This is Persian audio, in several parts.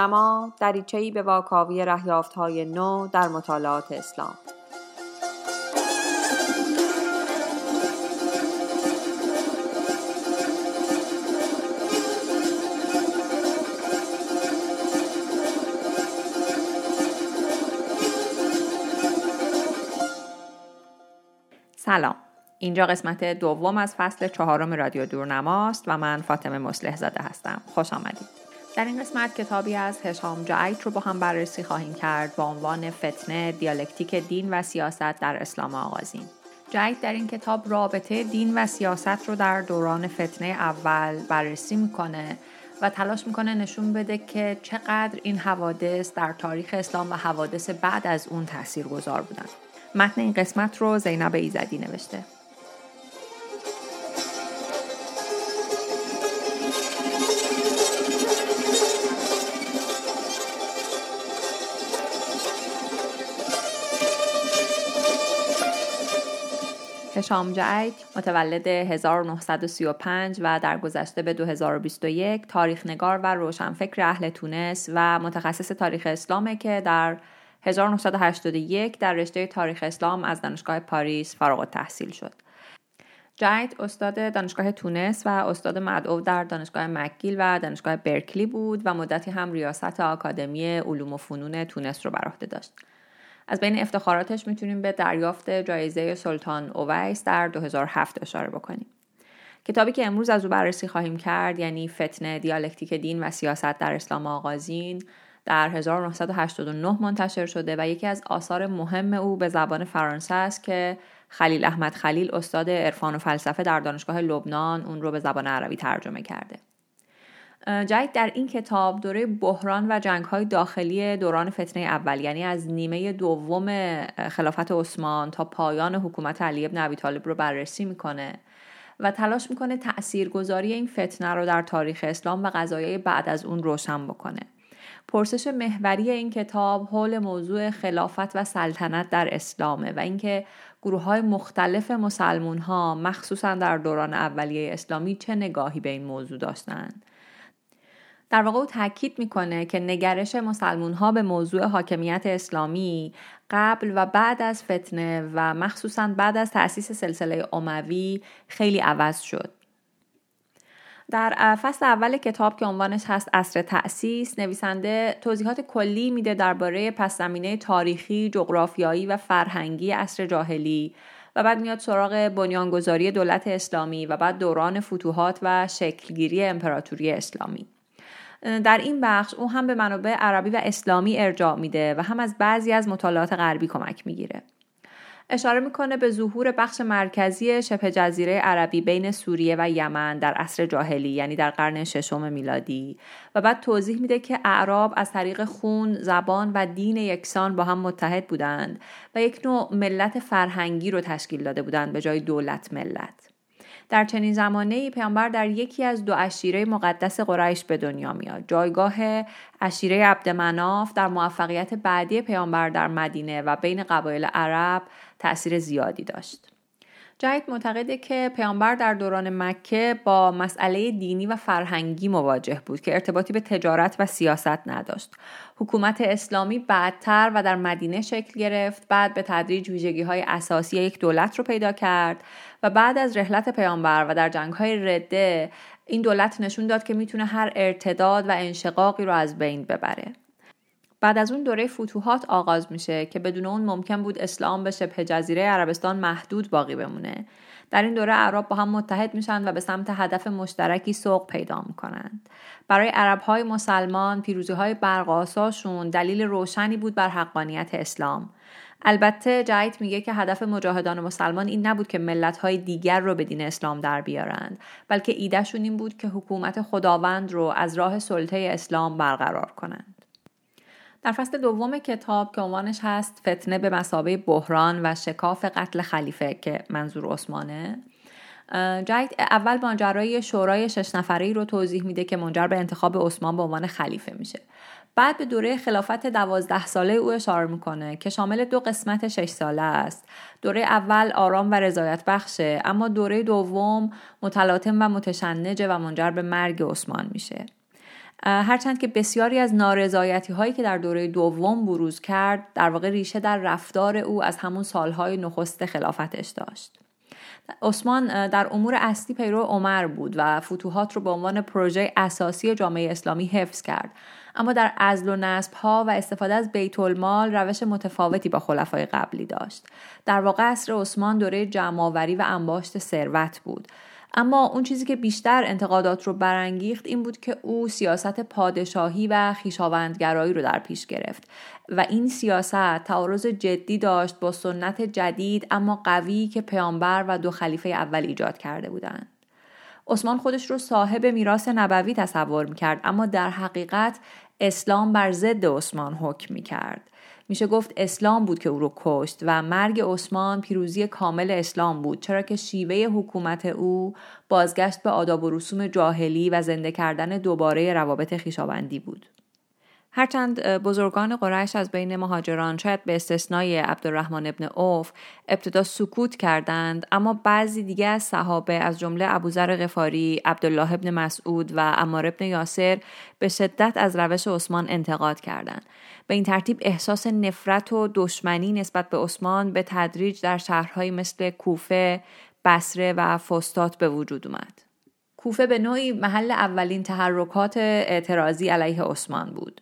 دورنما دریچه‌ای به واکاوی رهیافت‌های نو در مطالعات اسلام. سلام. اینجا قسمت دوم از فصل چهارم رادیو دورنماست و من فاطمه مسلح زاده هستم. خوش آمدید. در این قسمت کتابی از هشام جایت رو با هم بررسی خواهیم کرد با عنوان فتنه دیالکتیک دین و سیاست در اسلام آغازین. جایت در این کتاب رابطه دین و سیاست رو در دوران فتنه اول بررسی می‌کنه و تلاش می‌کنه نشون بده که چقدر این حوادث در تاریخ اسلام و حوادث بعد از اون تأثیر گذار بودن. متن این قسمت رو زینب ایزدی نوشته. هشام جعیک متولد 1935 و در گذشته به 2021 تاریخ نگار و روشنفکر اهل تونس و متخصص تاریخ اسلامه که در 1981 در رشته تاریخ اسلام از دانشگاه پاریس فارغ التحصیل شد. جایت استاد دانشگاه تونس و استاد مدعو در دانشگاه مکگیل و دانشگاه برکلی بود و مدتی هم ریاست آکادمی علوم و فنون تونس رو بر عهده داشت. از بین افتخاراتش می‌تونیم به دریافت جایزه سلطان اویس در 2007 اشاره بکنیم. کتابی که امروز از او بررسی خواهیم کرد یعنی فتنه دیالکتیک دین و سیاست در اسلام آغازین در 1989 منتشر شده و یکی از آثار مهم او به زبان فرانسه است که خلیل احمد خلیل استاد عرفان و فلسفه در دانشگاه لبنان اون رو به زبان عربی ترجمه کرده. جدید در این کتاب دوره بحران و جنگ های داخلی دوران فتنه اول یعنی از نیمه دوم خلافت عثمان تا پایان حکومت علی ابن ابی طالب رو بررسی می‌کنه و تلاش می‌کنه تاثیرگذاری این فتنه رو در تاریخ اسلام و قضایای بعد از اون روشن بکنه. پرسش محوری این کتاب حول موضوع خلافت و سلطنت در اسلامه و اینکه گروه های مختلف مسلمون ها مخصوصا در دوران اولیه اسلامی چه نگاهی به این موضوع داشتند. در واقع او تاکید می‌کنه که نگرش مسلمون ها به موضوع حاکمیت اسلامی قبل و بعد از فتنه و مخصوصا بعد از تأسیس سلسله اموی خیلی عوض شد. در فصل اول کتاب که عنوانش هست اصر تأسیس نویسنده توضیحات کلی میده درباره پس زمینه تاریخی، جغرافیایی و فرهنگی اصر جاهلی و بعد میاد سراغ بنیانگذاری دولت اسلامی و بعد دوران فتوحات و شکلگیری امپراتوری اسلامی. در این بخش او هم به منابع عربی و اسلامی ارجاع میده و هم از بعضی از مطالعات غربی کمک می‌گیره. اشاره می‌کنه به ظهور بخش مرکزی شبه جزیره عربی بین سوریه و یمن در عصر جاهلی یعنی در قرن ششم میلادی و بعد توضیح میده که اعراب از طریق خون، زبان و دین یکسان با هم متحد بودند و یک نوع ملت فرهنگی رو تشکیل داده بودند به جای دولت ملت. در چنین زمانه ای پیامبر در یکی از دو اشیره مقدس قریش به دنیا میاد. جایگاه اشیره عبدمناف در موفقیت بعدی پیامبر در مدینه و بین قبایل عرب تأثیر زیادی داشت. جهید معتقده که پیامبر در دوران مکه با مسئله دینی و فرهنگی مواجه بود که ارتباطی به تجارت و سیاست نداشت. حکومت اسلامی بعدتر و در مدینه شکل گرفت بعد به تدریج ویژگی های اساسی یک دولت رو پیدا کرد و بعد از رحلت پیامبر و در جنگ های رده این دولت نشون داد که می‌تونه هر ارتداد و انشقاقی رو از بین ببره. بعد از اون دوره فتوحات آغاز میشه که بدون اون ممکن بود اسلام به شبه جزیره عربستان محدود باقی بمونه. در این دوره عرب با هم متحد میشن و به سمت هدف مشترکی سوق پیدا می‌کنند. برای عرب های مسلمان پیروزی های برقاساشون دلیل روشنی بود بر حقانیت اسلام. البته جایت میگه که هدف مجاهدان مسلمان این نبود که ملت های دیگر رو به دین اسلام در بیارند بلکه ایدهشون این بود که حکومت خداوند رو از راه سلطه اسلام برقرار کنند. در فصل دوم کتاب که عنوانش هست فتنه به مسابه بحران و شکاف قتل خلیفه که منظور عثمانه. جایت اول ماجرای شورای شش نفره رو توضیح میده که منجر به انتخاب عثمان به عنوان خلیفه میشه. بعد به دوره خلافت دوازده ساله او اشاره می‌کنه که شامل دو قسمت شش ساله است. دوره اول آرام و رضایت بخشه اما دوره دوم متلاطم و متشنجه و منجر به مرگ عثمان میشه. هرچند که بسیاری از نارضایتی هایی که در دوره دوم بروز کرد در واقع ریشه در رفتار او از همون سالهای نخست خلافتش داشت. عثمان در امور اصلی پیرو عمر بود و فتوحات رو به عنوان پروژه اساسی جامعه اسلامی حفظ کرد. اما در ازل و نصب ها و استفاده از بیت المال روش متفاوتی با خلفای قبلی داشت. در واقع عصر عثمان دوره جمعآوری و انباشت ثروت بود. اما اون چیزی که بیشتر انتقادات رو برانگیخت این بود که او سیاست پادشاهی و خیشاوندگرایی رو در پیش گرفت و این سیاست تعارض جدی داشت با سنت جدید اما قوی که پیامبر و دو خلیفه اول ایجاد کرده بودند. عثمان خودش رو صاحب میراث نبوی تصور می‌کرد اما در حقیقت اسلام بر ضد عثمان حکم می‌کرد میشه گفت اسلام بود که او رو کشت و مرگ عثمان پیروزی کامل اسلام بود چرا که شیوه حکومت او بازگشت به آداب و رسوم جاهلی و زنده کردن دوباره روابط خیشاوندی بود. هرچند بزرگان قریش از بین مهاجران شاید به استثنای عبدالرحمن ابن اوف ابتدا سکوت کردند اما بعضی دیگه از صحابه از جمله ابوذر غفاری عبدالله ابن مسعود و عمار ابن یاسر به شدت از روش عثمان انتقاد کردند. به این ترتیب احساس نفرت و دشمنی نسبت به عثمان به تدریج در شهرهایی مثل کوفه بسره و فستات به وجود اومد. کوفه به نوعی محل اولین تحرکات اعتراضی علیه عثمان بود.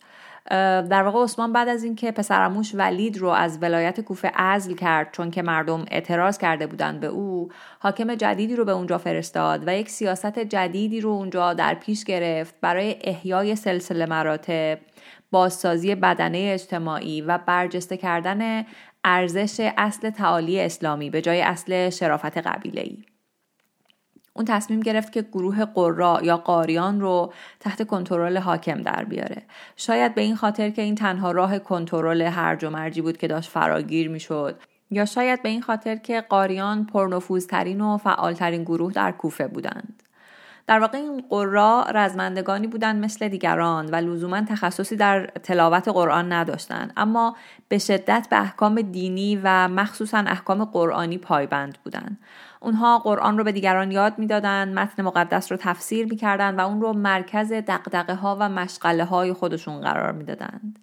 در واقع عثمان بعد از اینکه پسرموش ولید رو از ولایت کوفه عزل کرد چون که مردم اعتراض کرده بودند به او حاکم جدیدی رو به اونجا فرستاد و یک سیاست جدیدی رو اونجا در پیش گرفت برای احیای سلسله مراتب بازسازی بدنه اجتماعی و برجسته کردن ارزش اصل تعالی اسلامی به جای اصل شرافت قبیله ای. اون تصمیم گرفت که گروه قرا یا قاریان رو تحت کنترل حاکم در بیاره. شاید به این خاطر که این تنها راه کنترل هرج و مرجی بود که داشت فراگیر می‌شد. یا شاید به این خاطر که قاریان پرنفوذترین و فعالترین گروه در کوفه بودند. در واقع این قرا رزمندگانی بودند مثل دیگران و لزوما تخصصی در تلاوت قرآن نداشتند اما به شدت به احکام دینی و مخصوصا احکام قرآنی پایبند بودند اونها قرآن رو به دیگران یاد می‌دادند متن مقدس رو تفسیر می‌کردند و اون رو مرکز دقدقه ها و مشغله های خودشون قرار می‌دادند.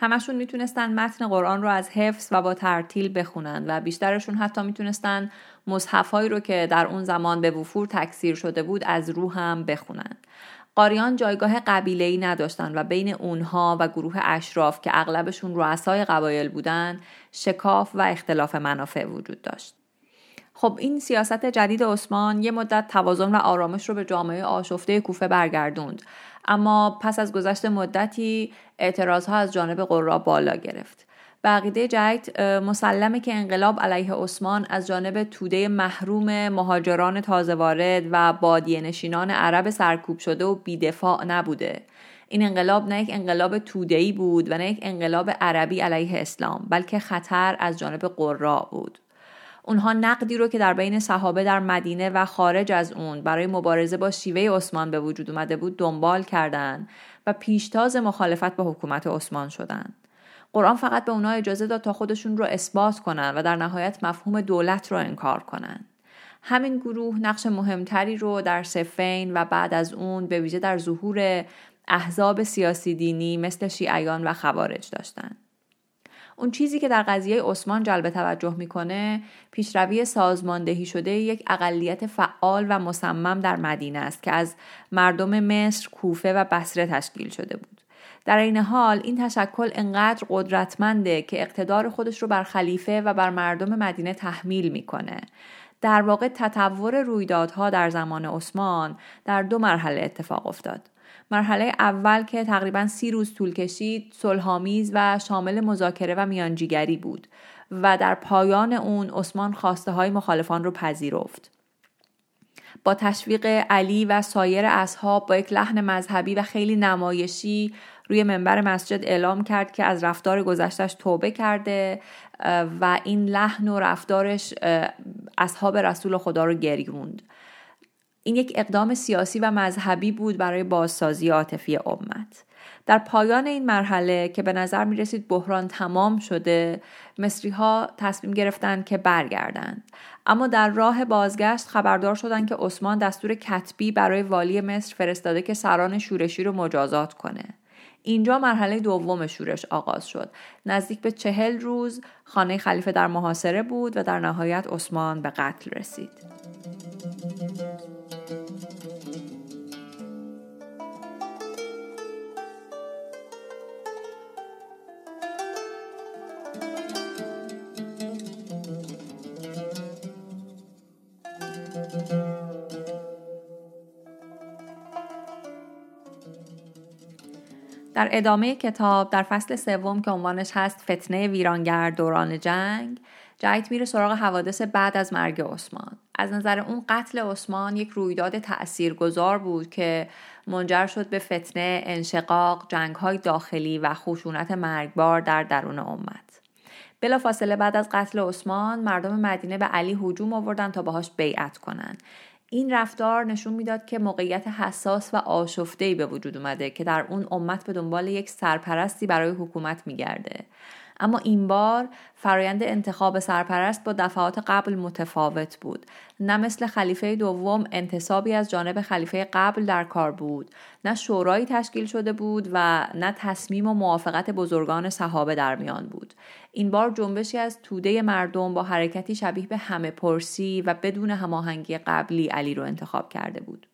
همشون می‌تونستن متن قرآن رو از حفظ و با ترتیل بخونند و بیشترشون حتی می‌تونستن مصحفهایی رو که در اون زمان به وفور تکثیر شده بود از روح هم بخونند. قاریان جایگاه قبیله‌ای نداشتند و بین اونها و گروه اشراف که اغلبشون رؤسای قبایل بودند شکاف و اختلاف منافع وجود داشت. خب این سیاست جدید عثمان یه مدت توازن و آرامش رو به جامعه آشفته کوفه برگردوند اما پس از گذشت مدتی اعتراضها از جانب قرا بالا گرفت بقیده جایت مسلمه که انقلاب علیه عثمان از جانب توده محروم مهاجران تازه وارد و بادیه نشینان عرب سرکوب شده و بیدفاع نبوده این انقلاب نه یک انقلاب توده‌ای بود و نه یک انقلاب عربی علیه اسلام بلکه خطر از جانب قرا بود اونها نقدی رو که در بین صحابه در مدینه و خارج از اون برای مبارزه با شیوه عثمان به وجود اومده بود دنبال کردند و پیشتاز مخالفت با حکومت عثمان شدند. قرآن فقط به اونها اجازه داد تا خودشون رو اثبات کنن و در نهایت مفهوم دولت رو انکار کنند. همین گروه نقش مهمتری رو در سفین و بعد از اون به ویژه در ظهور احزاب سیاسی دینی مثل شیعیان و خوارج داشتند. اون چیزی که در قضیه عثمان جلب توجه می‌کنه پیشروی سازماندهی شده یک اقلیت فعال و مصمم در مدینه است که از مردم مصر، کوفه و بصره تشکیل شده بود. در این حال این تشکل انقدر قدرتمنده که اقتدار خودش رو بر خلیفه و بر مردم مدینه تحمیل می‌کنه. در واقع تطور رویدادها در زمان عثمان در دو مرحله اتفاق افتاد. مرحله اول که تقریبا سی روز طول کشید صلحآمیز و شامل مذاکره و میانجیگری بود و در پایان اون عثمان خواسته های مخالفان رو پذیرفت. با تشویق علی و سایر اصحاب با یک لحن مذهبی و خیلی نمایشی روی منبر مسجد اعلام کرد که از رفتار گذشتش توبه کرده و این لحن و رفتارش اصحاب رسول خدا رو گریوند. این یک اقدام سیاسی و مذهبی بود برای بازسازی عاطفی امت. در پایان این مرحله که به نظر می رسید بحران تمام شده مصری ها تصمیم گرفتند که برگردند. اما در راه بازگشت خبردار شدند که عثمان دستور کتبی برای والی مصر فرستاده که سران شورشی رو مجازات کنه. اینجا مرحله دوم شورش آغاز شد. نزدیک به چهل روز خانه خلیفه در محاصره بود و در نهایت عثمان به قتل رسید. در ادامه کتاب در فصل سوم که عنوانش هست فتنه ویرانگر دوران جنگ جایت میره سراغ حوادث بعد از مرگ عثمان از نظر اون قتل عثمان یک رویداد گذار بود که منجر شد به فتنه انشقاق جنگهای داخلی و خشونت مرگبار در درون امت بلافاصله بعد از قتل عثمان مردم مدینه به علی هجوم آوردن تا باهاش بیعت کنند. این رفتار نشون می‌داد که موقعیت حساس و آشفته‌ای به وجود اومده که در اون امت به دنبال یک سرپرستی برای حکومت میگرده. اما این بار فرایند انتخاب سرپرست با دفعات قبل متفاوت بود. نه مثل خلیفه دوم انتصابی از جانب خلیفه قبل در کار بود. نه شورایی تشکیل شده بود و نه تصمیم و موافقت بزرگان صحابه در میان بود. این بار جنبشی از توده مردم با حرکتی شبیه به همه پرسی و بدون هماهنگی قبلی علی رو انتخاب کرده بود.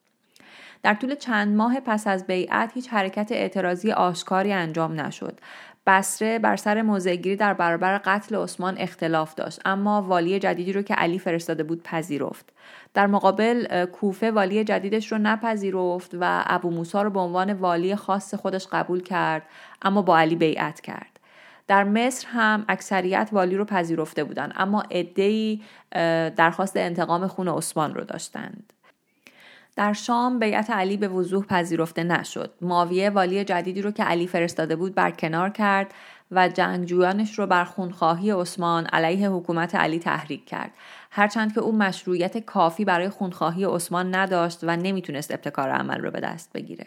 در طول چند ماه پس از بیعت هیچ حرکت اعتراضی آشکاری انجام نشد. بسره بر سر موضعگیری در برابر قتل عثمان اختلاف داشت اما والی جدیدی رو که علی فرستاده بود پذیرفت. در مقابل کوفه والی جدیدش رو نپذیرفت و ابو موسا رو به عنوان والی خاص خودش قبول کرد اما با علی بیعت کرد. در مصر هم اکثریت والی رو پذیرفته بودند اما عدهای درخواست انتقام خون عثمان رو داشتند. در شام بیعت علی به وضوح پذیرفته نشد. ماویه والی جدیدی رو که علی فرستاده بود برکنار کرد و جنگجویانش رو بر خونخواهی عثمان علیه حکومت علی تحریک کرد. هرچند که او مشروعیت کافی برای خونخواهی عثمان نداشت و نمی‌تونست ابتکار عمل رو به دست بگیره.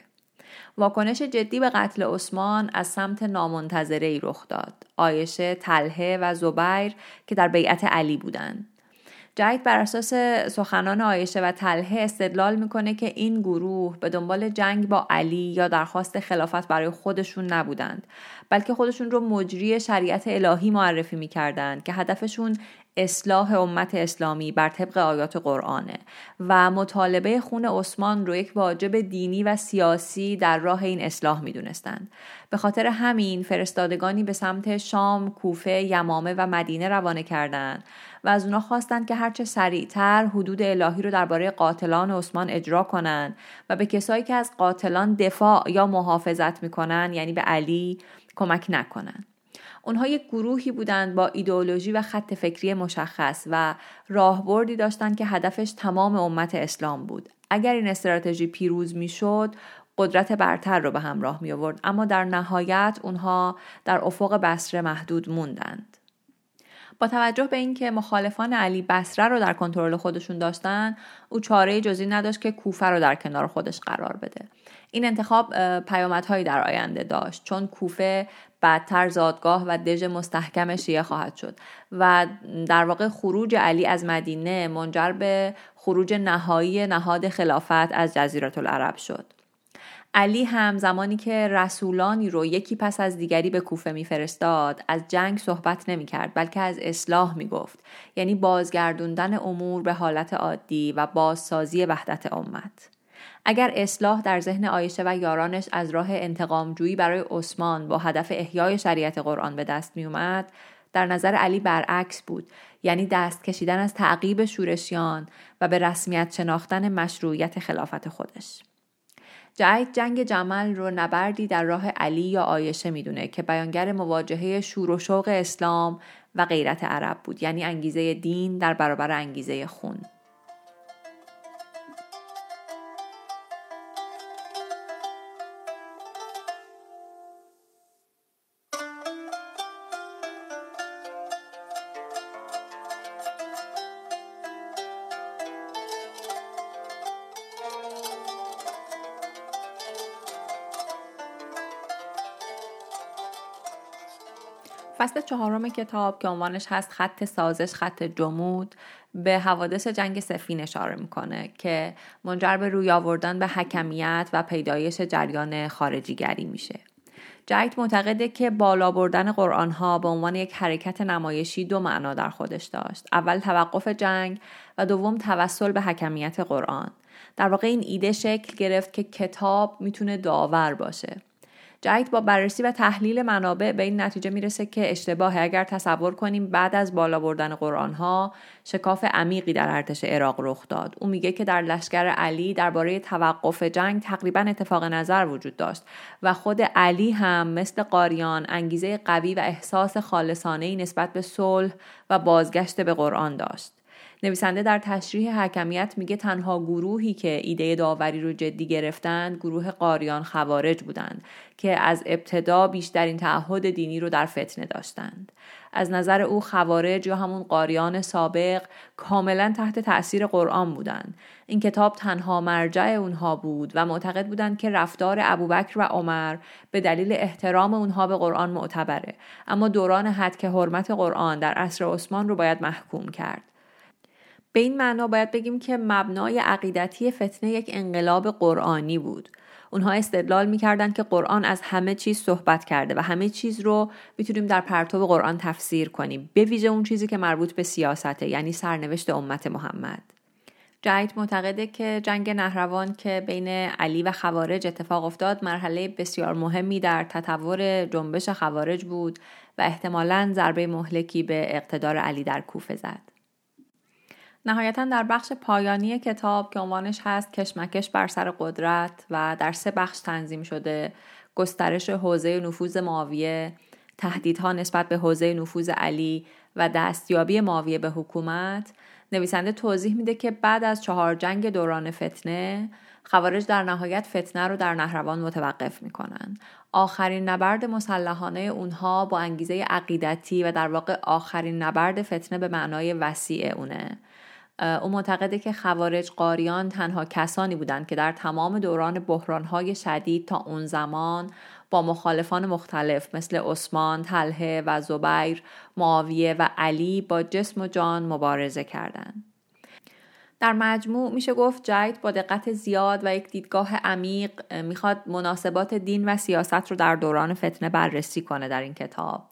واکنش جدی به قتل عثمان از سمت نامنتظره ای رخ داد. آیشه، تلهه و زبیر که در بیعت علی بودند. جهید بر اساس سخنان آیشه و تلهه استدلال می‌کنه که این گروه به دنبال جنگ با علی یا درخواست خلافت برای خودشون نبودند بلکه خودشون رو مجری شریعت الهی معرفی می‌کردند که هدفشون اصلاح امت اسلامی بر طبق آیات قرآنه و مطالبه خون عثمان رو یک واجب دینی و سیاسی در راه این اصلاح می‌دونستند. به خاطر همین فرستادگانی به سمت شام، کوفه، یمامه و مدینه روانه کردند و از اونا خواستند که هرچه سریعتر حدود الهی رو درباره قاتلان عثمان اجرا کنند و به کسایی که از قاتلان دفاع یا محافظت می‌کنن یعنی به علی کمک نکنند. اونها یک گروهی بودند با ایدئولوژی و خط فکری مشخص و راهبردی داشتند که هدفش تمام امت اسلام بود. اگر این استراتژی پیروز می‌شد قدرت برتر رو به همراه می آورد اما در نهایت اونها در افق بسره محدود موندند. با توجه به اینکه مخالفان علی بسره رو در کنترل خودشون داشتن او چاره جزی نداشت که کوفه رو در کنار خودش قرار بده. این انتخاب پیامدهایی در آینده داشت چون کوفه بعدتر زادگاه و دژ مستحکم شیعه خواهد شد و در واقع خروج علی از مدینه منجر به خروج نهایی نهاد خلافت از جزیرات العرب شد. علی هم زمانی که رسولانی رو یکی پس از دیگری به کوفه میفرستاد از جنگ صحبت نمی کرد بلکه از اصلاح می گفت یعنی بازگردوندن امور به حالت عادی و بازسازی وحدت امت. اگر اصلاح در ذهن آیشه و یارانش از راه انتقامجویی برای عثمان با هدف احیای شریعت قرآن به دست می اومد در نظر علی برعکس بود. یعنی دست کشیدن از تعقیب شورشیان و به رسمیت شناختن مشروعیت خلافت خودش. جعید جنگ جمل رو نبردی در راه علی یا آیشه می‌دونه که بیانگر مواجهه شور و شوق اسلام و غیرت عرب بود یعنی انگیزه دین در برابر انگیزه خون. فصل چهارم کتاب که عنوانش هست خط سازش خط جمود به حوادث جنگ سفین اشاره می‌کنه که منجر به روی آوردن به حکمیت و پیدایش جریان خارجیگری میشه. جایت معتقده که بالا بردن قرآن ها به عنوان یک حرکت نمایشی دو معنا در خودش داشت. اول توقف جنگ و دوم توسل به حکمیت قرآن. در واقع این ایده شکل گرفت که کتاب می‌تونه داور باشه. جایت با بررسی و تحلیل منابع به این نتیجه می‌رسه که اشتباه اگر تصور کنیم بعد از بالا بردن قرآن ها شکاف عمیقی در ارتش عراق رخ داد. او میگه که در لشکر علی درباره توقف جنگ تقریبا اتفاق نظر وجود داشت و خود علی هم مثل قاریان انگیزه قوی و احساس خالصانه نسبت به صلح و بازگشت به قرآن داشت. نویسنده در تشریح حکمیت میگه تنها گروهی که ایده داوری رو جدی گرفتند گروه قاریان خوارج بودند که از ابتدا بیشترین تعهد دینی رو در فتنه داشتند. از نظر او خوارج یا همون قاریان سابق کاملا تحت تأثیر قرآن بودند. این کتاب تنها مرجع اونها بود و معتقد بودند که رفتار ابوبکر و عمر به دلیل احترام اونها به قرآن معتبره. اما دوران حد که حرمت قرآن در عصر عثمان رو باید محکوم کرد. به این معنا باید بگیم که مبنای عقیدتی فتنه یک انقلاب قرآنی بود. اونها استدلال می‌کردند که قرآن از همه چیز صحبت کرده و همه چیز رو می‌تونیم در پرتو قرآن تفسیر کنیم به ویژه اون چیزی که مربوط به سیاسته یعنی سرنوشت امت محمد. جایت معتقده که جنگ نهروان که بین علی و خوارج اتفاق افتاد مرحله بسیار مهمی در تطور جنبش خوارج بود و احتمالا ضربه مهلکی به اقتدار علی در کوفه زد. نهایتا در بخش پایانی کتاب که عنوانش هست کشمکش بر سر قدرت و در سه بخش تنظیم شده. گسترش حوزه نفوذ معاویه تهدیدها نسبت به حوزه نفوذ علی و دستیابی معاویه به حکومت. نویسنده توضیح میده که بعد از چهار جنگ دوران فتنه خوارج در نهایت فتنه رو در نهروان متوقف می‌کنن. آخرین نبرد مسلحانه اونها با انگیزه عقیدتی و در واقع آخرین نبرد فتنه به معنای وسیع اونه. او معتقده که خوارج قاریان تنها کسانی بودند که در تمام دوران بحرانهای شدید تا اون زمان با مخالفان مختلف مثل عثمان، طلحه و زبیر، معاویه و علی با جسم و جان مبارزه کردند. در مجموع میشه گفت جاید با دقت زیاد و یک دیدگاه عمیق می‌خواد مناسبات دین و سیاست رو در دوران فتنه بررسی کنه در این کتاب.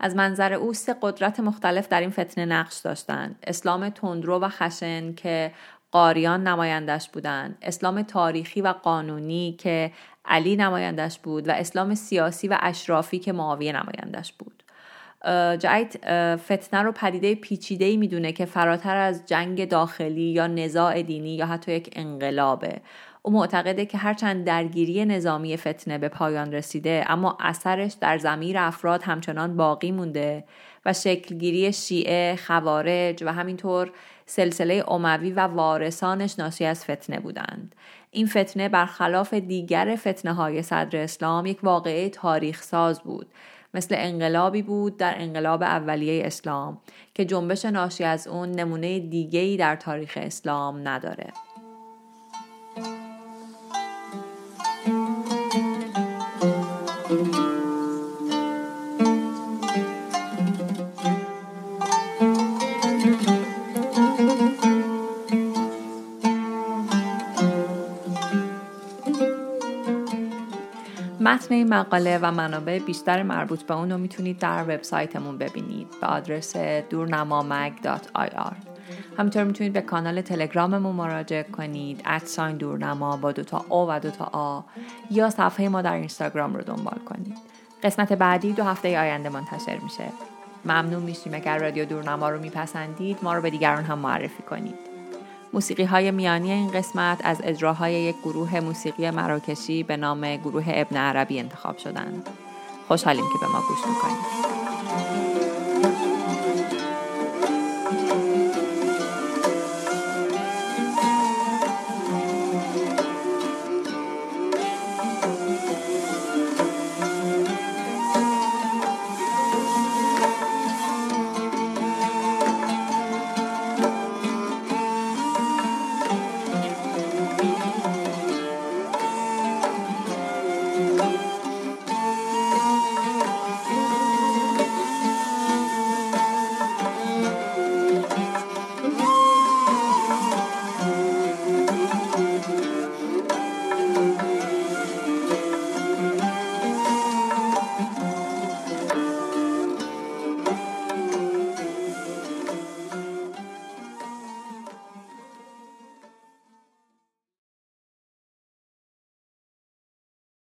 از منظر او سه قدرت مختلف در این فتنه نقش داشتند. اسلام تندرو و خشن که قاریان نمایندش بودند. اسلام تاریخی و قانونی که علی نمایندش بود و اسلام سیاسی و اشرافی که معاویه نمایندش بود. جایت فتنه رو پدیده پیچیده ای می‌دونه که فراتر از جنگ داخلی یا نزاع دینی یا حتی یک انقلابه. او معتقده که هرچند درگیری نظامی فتنه به پایان رسیده اما اثرش در زمیر افراد همچنان باقی مونده و شکلگیری شیعه، خوارج و همینطور سلسله اموی و وارثانش ناشی از فتنه بودند. این فتنه برخلاف دیگر فتنه های صدر اسلام یک واقعه تاریخ ساز بود مثل انقلابی بود در انقلاب اولیه اسلام که جنبش ناشی از اون نمونه دیگهی در تاریخ اسلام نداره. متن این مقاله و منابع بیشتر مربوط به اون رو می‌تونید در وبسایتمون ببینید به آدرس دورنمامگ.ir همینطور می‌تونید به کانال تلگراممون مراجعه کنید ادساین دورنما با دوتا او و دوتا آ یا صفحه ما در اینستاگرام رو دنبال کنید. قسمت بعدی دو هفته آینده منتشر میشه. ممنون میشیم اگر رادیو دورنما رو میپسندید ما رو به دیگران هم معرفی کنید. موسیقی های میانی این قسمت از اجراهای یک گروه موسیقی مراکشی به نام گروه ابن عربی انتخاب شدند. خوشحالیم که به ما گوش می‌کنید.